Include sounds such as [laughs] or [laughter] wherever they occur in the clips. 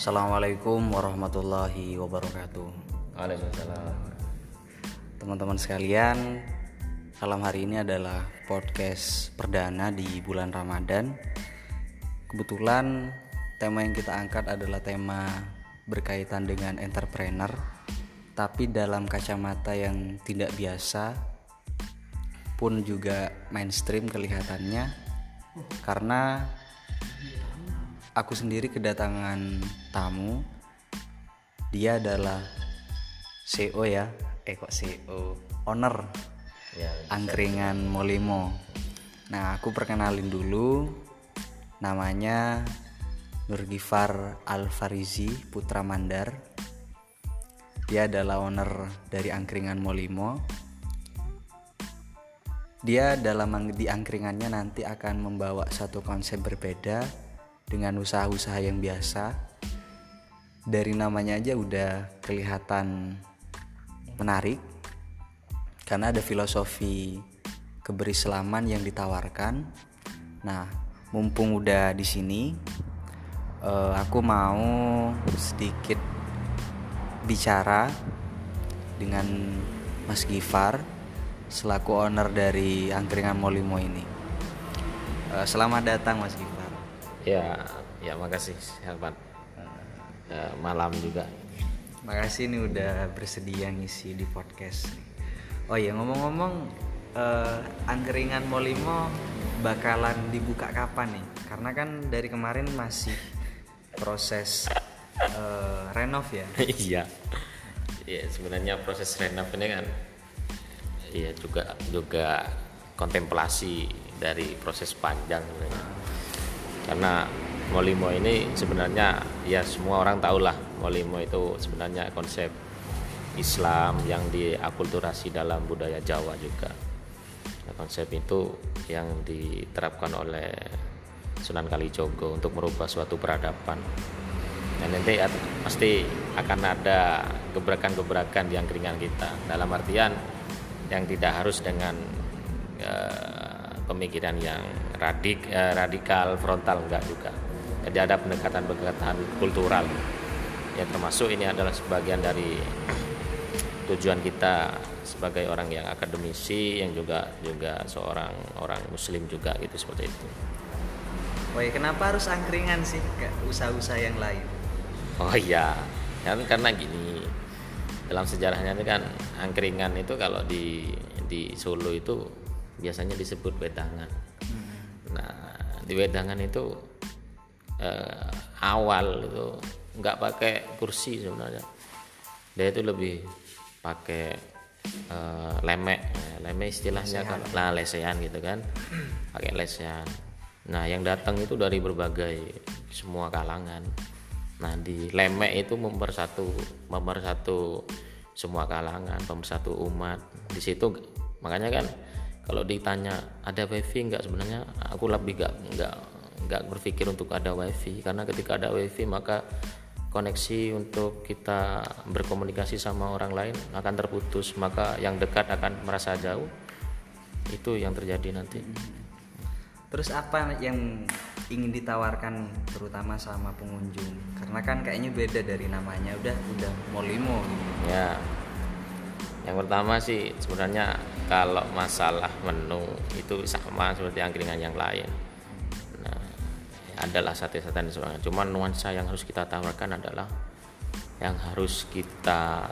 Assalamualaikum warahmatullahi wabarakatuh. Waalaikumsalam. Teman-teman sekalian, malam hari ini adalah podcast perdana di bulan Ramadan. Kebetulan tema yang kita angkat adalah tema berkaitan dengan entrepreneur, tapi dalam kacamata yang tidak biasa pun juga mainstream kelihatannya karena aku sendiri kedatangan tamu. Dia adalah CEO ya. Eh kok CEO owner. Ya, angkringan Molimo. Nah aku perkenalin dulu. Namanya Nurgifar Alfarizi Putra Mandar dia adalah owner dari angkringan Molimo. Dia dalam di angkringannya nanti akan membawa satu konsep berbeda dengan usaha-usaha yang biasa. Dari namanya aja udah kelihatan menarik karena ada filosofi keberislaman yang ditawarkan. Nah, mumpung udah di sini, eh, aku mau sedikit bicara dengan Mas Gifar selaku owner dari angkringan Molimo ini. Eh, selamat datang Mas Gifar. Ya, ya makasih sahabat. Eh, malam juga. Makasih nih udah bersedia ngisi di podcast. Oh iya ngomong-ngomong eh, angkringan Molimo bakalan dibuka kapan nih? Karena kan dari kemarin masih proses eh, renov ya. [laughs] Iya. Iya, sebenarnya proses renov ini kan iya juga juga kontemplasi dari proses panjang sebenarnya. Karena Molimo ini sebenarnya ya semua orang tahu lah Molimo itu sebenarnya konsep Islam yang diakulturasi dalam budaya Jawa juga. Nah, konsep itu yang diterapkan oleh Sunan Kalijogo untuk merubah suatu peradaban. Dan nanti pasti akan ada gebrakan-gebrakan di angkringan kita. Dalam artian yang tidak harus dengan eh, pemikiran yang radik, eh, radikal, frontal enggak juga. Jadi ada pendekatan-pendekatan kultural. Ya termasuk ini adalah sebagian dari tujuan kita sebagai orang yang akademisi yang juga juga seorang orang muslim juga gitu seperti itu. Iya kenapa harus angkringan sih? Gak usaha-usaha yang lain. Oh iya, kan karena gini dalam sejarahnya itu kan angkringan itu kalau di di Solo itu biasanya disebut wedangan. Nah di wedangan itu eh, awal itu nggak pakai kursi sebenarnya, dia itu lebih pakai eh, lemek, lemek istilahnya kalau nah lesehan gitu kan, pakai lesehan. Nah yang datang itu dari berbagai semua kalangan. Nah di lemek itu mempersatu mempersatu semua kalangan, pemersatu umat. Di situ makanya kan kalau ditanya ada wifi nggak sebenarnya? Aku lebih nggak nggak nggak berpikir untuk ada wifi. Karena ketika ada wifi maka koneksi untuk kita berkomunikasi sama orang lain akan terputus. Maka yang dekat akan merasa jauh. Itu yang terjadi nanti. Terus apa yang ingin ditawarkan nih, terutama sama pengunjung? Karena kan kayaknya beda dari namanya, udah udah Molimo gitu. Ya, yang pertama sih sebenarnya kalau masalah menu itu sama seperti angkringan yang lain. Nah, adalah sate-sate dan sebagainya. Cuman nuansa yang harus kita tawarkan adalah yang harus kita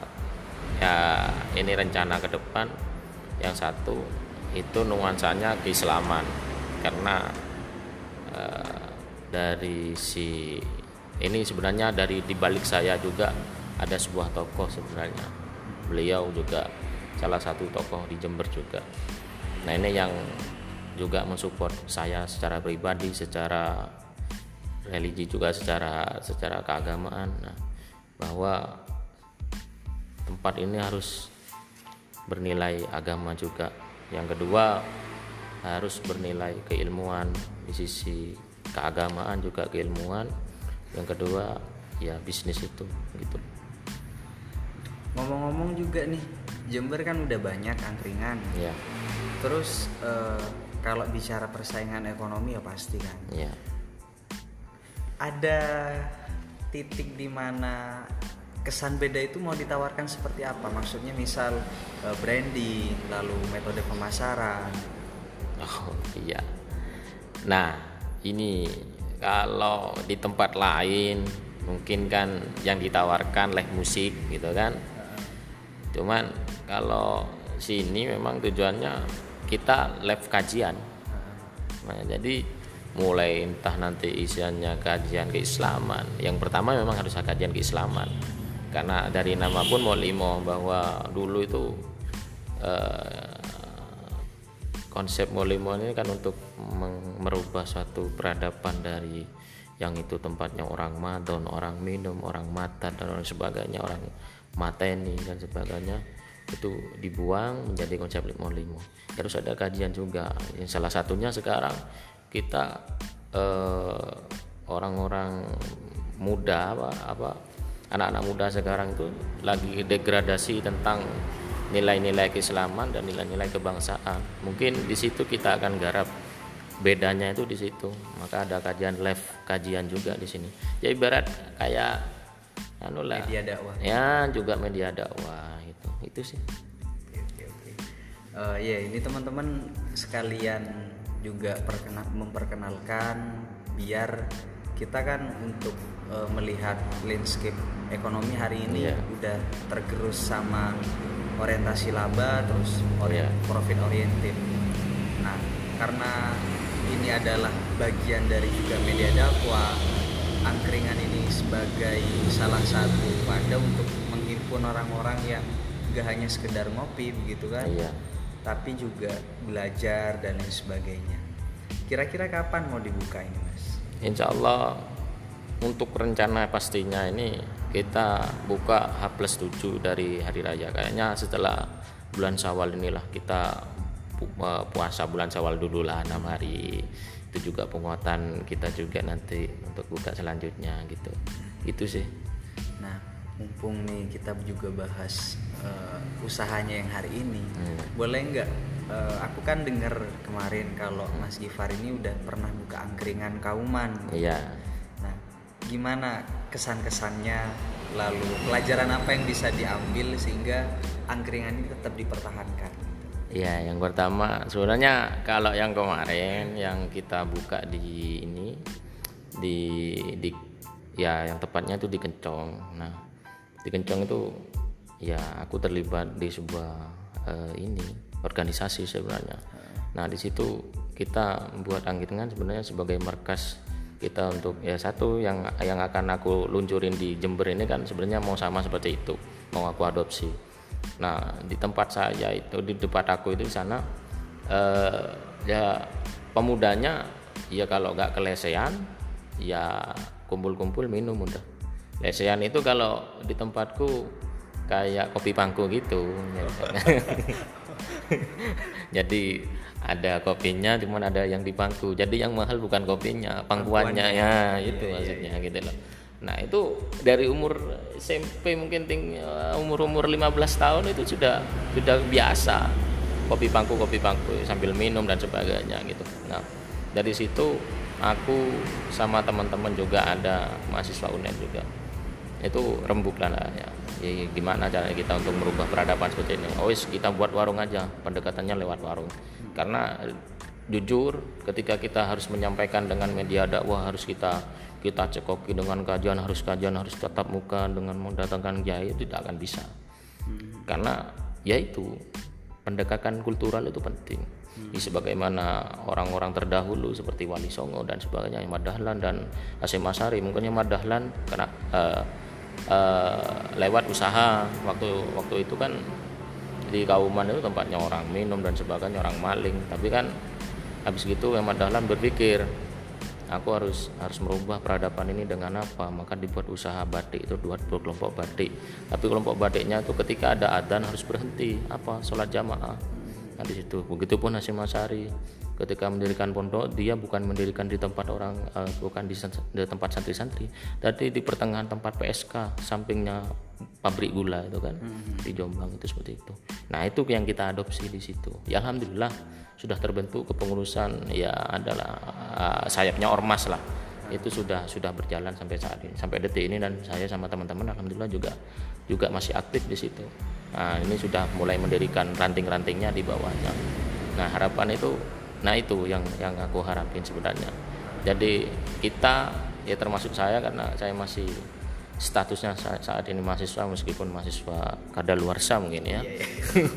ya ini rencana ke depan. Yang satu itu nuansanya keislaman karena eh, dari si ini sebenarnya dari dibalik saya juga ada sebuah tokoh sebenarnya beliau juga salah satu tokoh di Jember juga. Nah ini yang juga mensupport saya secara pribadi secara religi juga secara secara keagamaan. Nah, bahwa tempat ini harus bernilai agama juga. Yang kedua harus bernilai keilmuan di sisi keagamaan juga keilmuan. Yang kedua ya bisnis itu gitu Ngomong-ngomong juga nih, Jember kan udah banyak angkringan. ya Terus eh, kalau bicara persaingan ekonomi ya pasti kan. ya Ada titik di mana kesan beda itu mau ditawarkan seperti apa? Maksudnya misal uh, branding lalu metode pemasaran. Oh iya. Nah ini kalau di tempat lain mungkin kan yang ditawarkan live musik gitu kan cuman kalau sini memang tujuannya kita live kajian. Nah, jadi mulai entah nanti isiannya kajian keislaman. Yang pertama memang harus kajian keislaman. Karena dari nama pun mau limo bahwa dulu itu eh, konsep molimo ini kan untuk merubah suatu peradaban dari yang itu tempatnya orang madon, orang minum, orang mata dan orang sebagainya, orang mateni dan sebagainya itu dibuang menjadi konsep limo limo. Harus ada kajian juga. Yang salah satunya sekarang kita eh, orang-orang muda apa apa anak-anak muda sekarang itu lagi degradasi tentang nilai-nilai keislaman dan nilai-nilai kebangsaan. Mungkin di situ kita akan garap bedanya itu di situ maka ada kajian live kajian juga di sini ya ibarat kayak anu lah. Media dakwah. Ya juga media dakwah itu itu sih. Oke oke oke. Uh, ya ini teman-teman sekalian juga perkenal memperkenalkan biar kita kan untuk uh, melihat landscape ekonomi hari ini yeah. udah tergerus sama orientasi laba terus orient, yeah. profit oriented. Nah karena ini adalah bagian dari juga media dakwah angkringan ini sebagai salah satu wadah untuk menghimpun orang-orang yang gak hanya sekedar ngopi begitu kan? Iya. tapi juga belajar dan lain sebagainya. Kira-kira kapan mau dibuka ini mas? Insya Allah untuk rencana pastinya ini kita buka H plus 7 dari hari raya. Kayaknya setelah bulan Syawal inilah kita Eh, puasa bulan Syawal dulu lah enam hari itu juga penguatan kita juga nanti untuk buka selanjutnya gitu. Itu sih. Nah mumpung nih kita juga bahas uh, usahanya yang hari ini hmm. boleh nggak uh, aku kan dengar kemarin kalau Mas Gifar ini udah pernah buka angkringan kauman. Iya. Nah gimana kesan-kesannya? Lalu pelajaran apa yang bisa diambil sehingga angkringan ini tetap dipertahankan Ya, yang pertama sebenarnya kalau yang kemarin yang kita buka di ini di di ya yang tepatnya itu di Kencong. Nah, di Kencong itu ya aku terlibat di sebuah uh, ini organisasi sebenarnya. Nah, di situ kita membuat angkringan sebenarnya sebagai markas kita untuk ya satu yang yang akan aku luncurin di Jember ini kan sebenarnya mau sama seperti itu, mau aku adopsi Nah di tempat saya itu di depan aku itu di sana eh, ya pemudanya ya kalau nggak kelesean ya kumpul-kumpul minum udah. Lesean itu kalau di tempatku kayak kopi pangku gitu. [laughs] Jadi ada kopinya cuman ada yang di pangku. Jadi yang mahal bukan kopinya, pangkuannya, ya itu iya, iya maksudnya iya. gitu loh. Nah itu dari umur SMP mungkin umur umur 15 tahun itu sudah sudah biasa. Kopi pangku kopi pangku sambil minum dan sebagainya gitu. Nah dari situ aku sama teman-teman juga ada mahasiswa UNED juga. Itu rembuk lah ya. ya gimana caranya kita untuk merubah peradaban seperti ini? Oh kita buat warung aja. Pendekatannya lewat warung. Karena jujur ketika kita harus menyampaikan dengan media dakwah harus kita kita cekoki dengan kajian harus kajian harus tatap muka dengan mendatangkan kiai tidak akan bisa hmm. karena yaitu pendekatan kultural itu penting hmm. sebagaimana orang-orang terdahulu seperti Wali Songo dan sebagainya Madahlan dan Asim Asari mungkinnya Madahlan karena uh, uh, lewat usaha waktu waktu itu kan di Kauman itu tempatnya orang minum dan sebagainya orang maling tapi kan habis gitu yang Madahlan berpikir aku harus harus merubah peradaban ini dengan apa? Maka dibuat usaha batik itu dua kelompok batik. Tapi kelompok batiknya itu ketika ada adzan harus berhenti. Apa? Sholat jamaah. Nah di situ. Begitupun Hasim Masari ketika mendirikan pondok dia bukan mendirikan di tempat orang uh, bukan di, di tempat santri-santri tapi di pertengahan tempat PSK sampingnya pabrik gula itu kan hmm. di Jombang itu seperti itu. Nah itu yang kita adopsi di situ. Ya alhamdulillah sudah terbentuk kepengurusan ya adalah uh, sayapnya ormas lah. Itu sudah sudah berjalan sampai saat ini sampai detik ini dan saya sama teman-teman alhamdulillah juga juga masih aktif di situ. Nah ini sudah mulai mendirikan ranting-rantingnya di bawahnya. Nah harapan itu nah itu yang yang aku harapin sebenarnya jadi kita ya termasuk saya karena saya masih statusnya saat, saat ini mahasiswa meskipun mahasiswa kadaluarsa mungkin ya.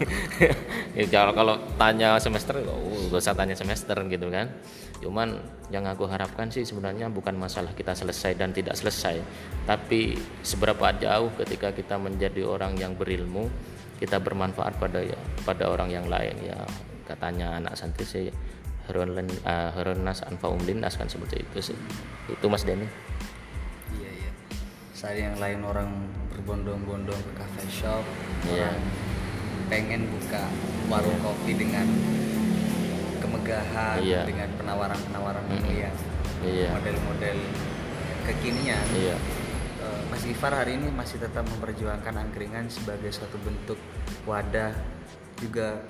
[laughs] ya kalau kalau tanya semester, oh, gak usah tanya semester gitu kan. Cuman yang aku harapkan sih sebenarnya bukan masalah kita selesai dan tidak selesai, tapi seberapa jauh ketika kita menjadi orang yang berilmu, kita bermanfaat pada pada orang yang lain ya. Katanya anak santri sih Heronas uh, anfa umlinas kan seperti itu sih. Itu Mas Denny saat yang lain orang berbondong-bondong ke cafe shop yeah. orang pengen buka warung kopi dengan kemegahan yeah. dengan penawaran-penawaran mm -hmm. yang yeah. model-model kekinian yeah. uh, Mas Gifar hari ini masih tetap memperjuangkan angkringan sebagai suatu bentuk wadah juga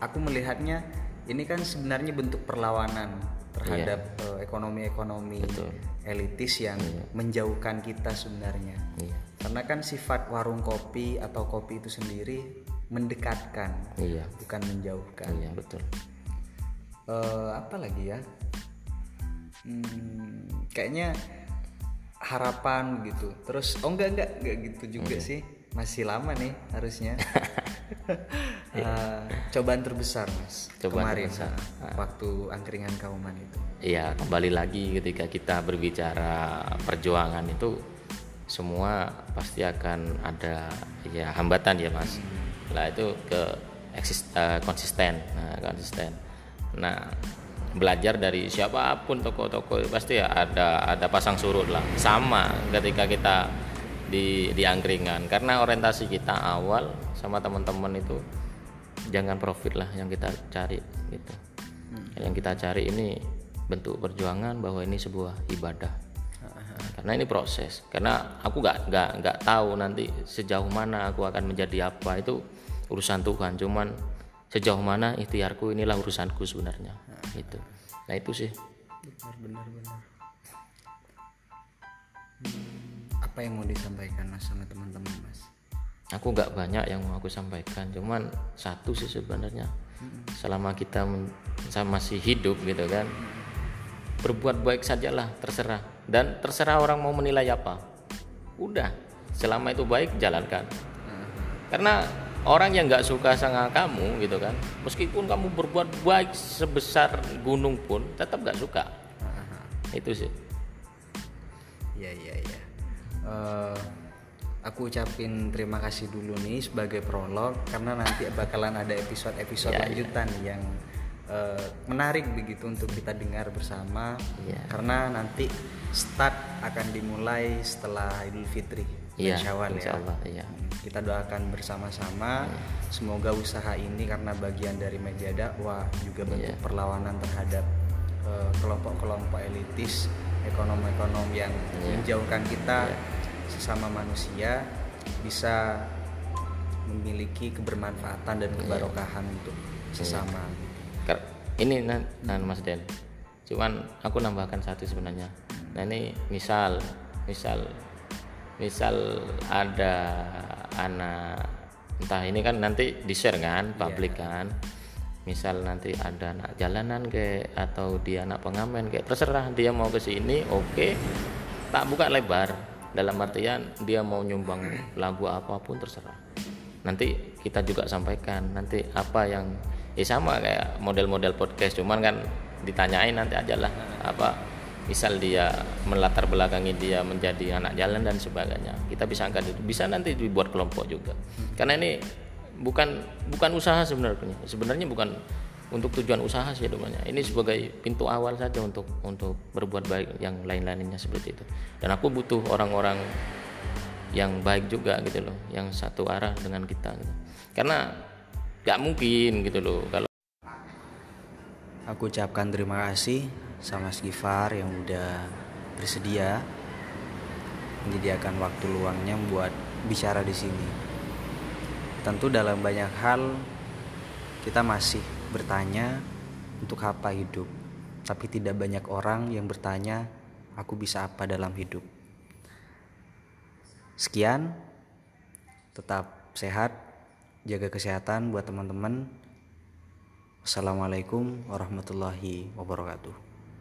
aku melihatnya ini kan sebenarnya bentuk perlawanan terhadap yeah. uh, ekonomi-ekonomi elitis yang yeah. menjauhkan kita sebenarnya. Yeah. Karena kan sifat warung kopi atau kopi itu sendiri mendekatkan, yeah. bukan menjauhkan. Iya yeah, betul. Uh, apa lagi ya? Hmm, kayaknya harapan gitu. Terus oh enggak enggak enggak gitu juga yeah. sih. Masih lama nih harusnya. [laughs] uh, [laughs] cobaan terbesar mas cobaan kemarin terbesar. Uh, waktu angkringan kauman itu. Iya kembali lagi ketika kita berbicara perjuangan itu semua pasti akan ada ya hambatan ya mas. Hmm. lah itu ke eksis, uh, konsisten. Nah konsisten. Nah belajar dari siapa pun toko-toko pasti ya ada ada pasang surut lah. Sama ketika kita di di angkringan. Karena orientasi kita awal sama teman-teman itu jangan profit lah yang kita cari gitu. Hmm. yang kita cari ini bentuk perjuangan bahwa ini sebuah ibadah. Karena ini proses. Karena aku nggak nggak nggak tahu nanti sejauh mana aku akan menjadi apa. Itu urusan Tuhan. Cuman sejauh mana ikhtiarku inilah urusanku sebenarnya. Itu nah itu sih. Benar benar benar. Hmm, apa yang mau disampaikan mas sama teman-teman mas aku nggak banyak yang mau aku sampaikan cuman satu sih sebenarnya. Selama kita masih hidup gitu kan berbuat baik sajalah terserah. Dan terserah orang mau menilai apa udah. Selama itu baik jalankan. Karena orang yang nggak suka sama kamu gitu kan meskipun kamu berbuat baik sebesar gunung pun tetap nggak suka. Itu sih. Ya ya ya uh, aku ucapin terima kasih dulu nih sebagai prolog karena nanti bakalan ada episode-episode ya, ya. lanjutan ya. yang uh, menarik begitu untuk kita dengar bersama ya. karena nanti start akan dimulai setelah Idul Fitri ya, Syawal ya. Allah, ya. Kita doakan bersama-sama ya. semoga usaha ini karena bagian dari media dakwah juga bentuk ya. perlawanan terhadap eh, kelompok-kelompok uh, elitis ekonom-ekonom yang ya. menjauhkan kita ya sesama manusia bisa memiliki kebermanfaatan dan kebarokahan yeah. untuk sesama. Yeah. Ini nan, nan Mas Den. Cuman aku nambahkan satu sebenarnya. Nah ini misal, misal, misal ada anak entah ini kan nanti di share kan, iya. publik yeah. kan. Misal nanti ada anak jalanan kayak atau dia anak pengamen kayak terserah dia mau ke sini, oke. Okay. Tak buka lebar, dalam artian dia mau nyumbang lagu apa pun terserah. Nanti kita juga sampaikan nanti apa yang ya sama kayak model-model podcast cuman kan ditanyain nanti aja lah apa misal dia melatar belakangi dia menjadi anak jalan dan sebagainya kita bisa angkat itu bisa nanti dibuat kelompok juga. Karena ini bukan bukan usaha sebenarnya sebenarnya bukan untuk tujuan usaha sih domanya ini sebagai pintu awal saja untuk untuk berbuat baik yang lain-lainnya seperti itu. Dan aku butuh orang-orang yang baik juga gitu loh yang satu arah dengan kita gitu. karena gak mungkin gitu loh kalau aku ucapkan terima kasih sama Mas Gifar yang udah bersedia menyediakan waktu luangnya buat bicara di sini. Tentu dalam banyak hal kita masih bertanya untuk apa hidup, tapi tidak banyak orang yang bertanya aku bisa apa dalam hidup? Sekian. Tetap sehat jaga kesehatan buat teman-teman. Assalamualaikum warahmatullahi wabarakatuh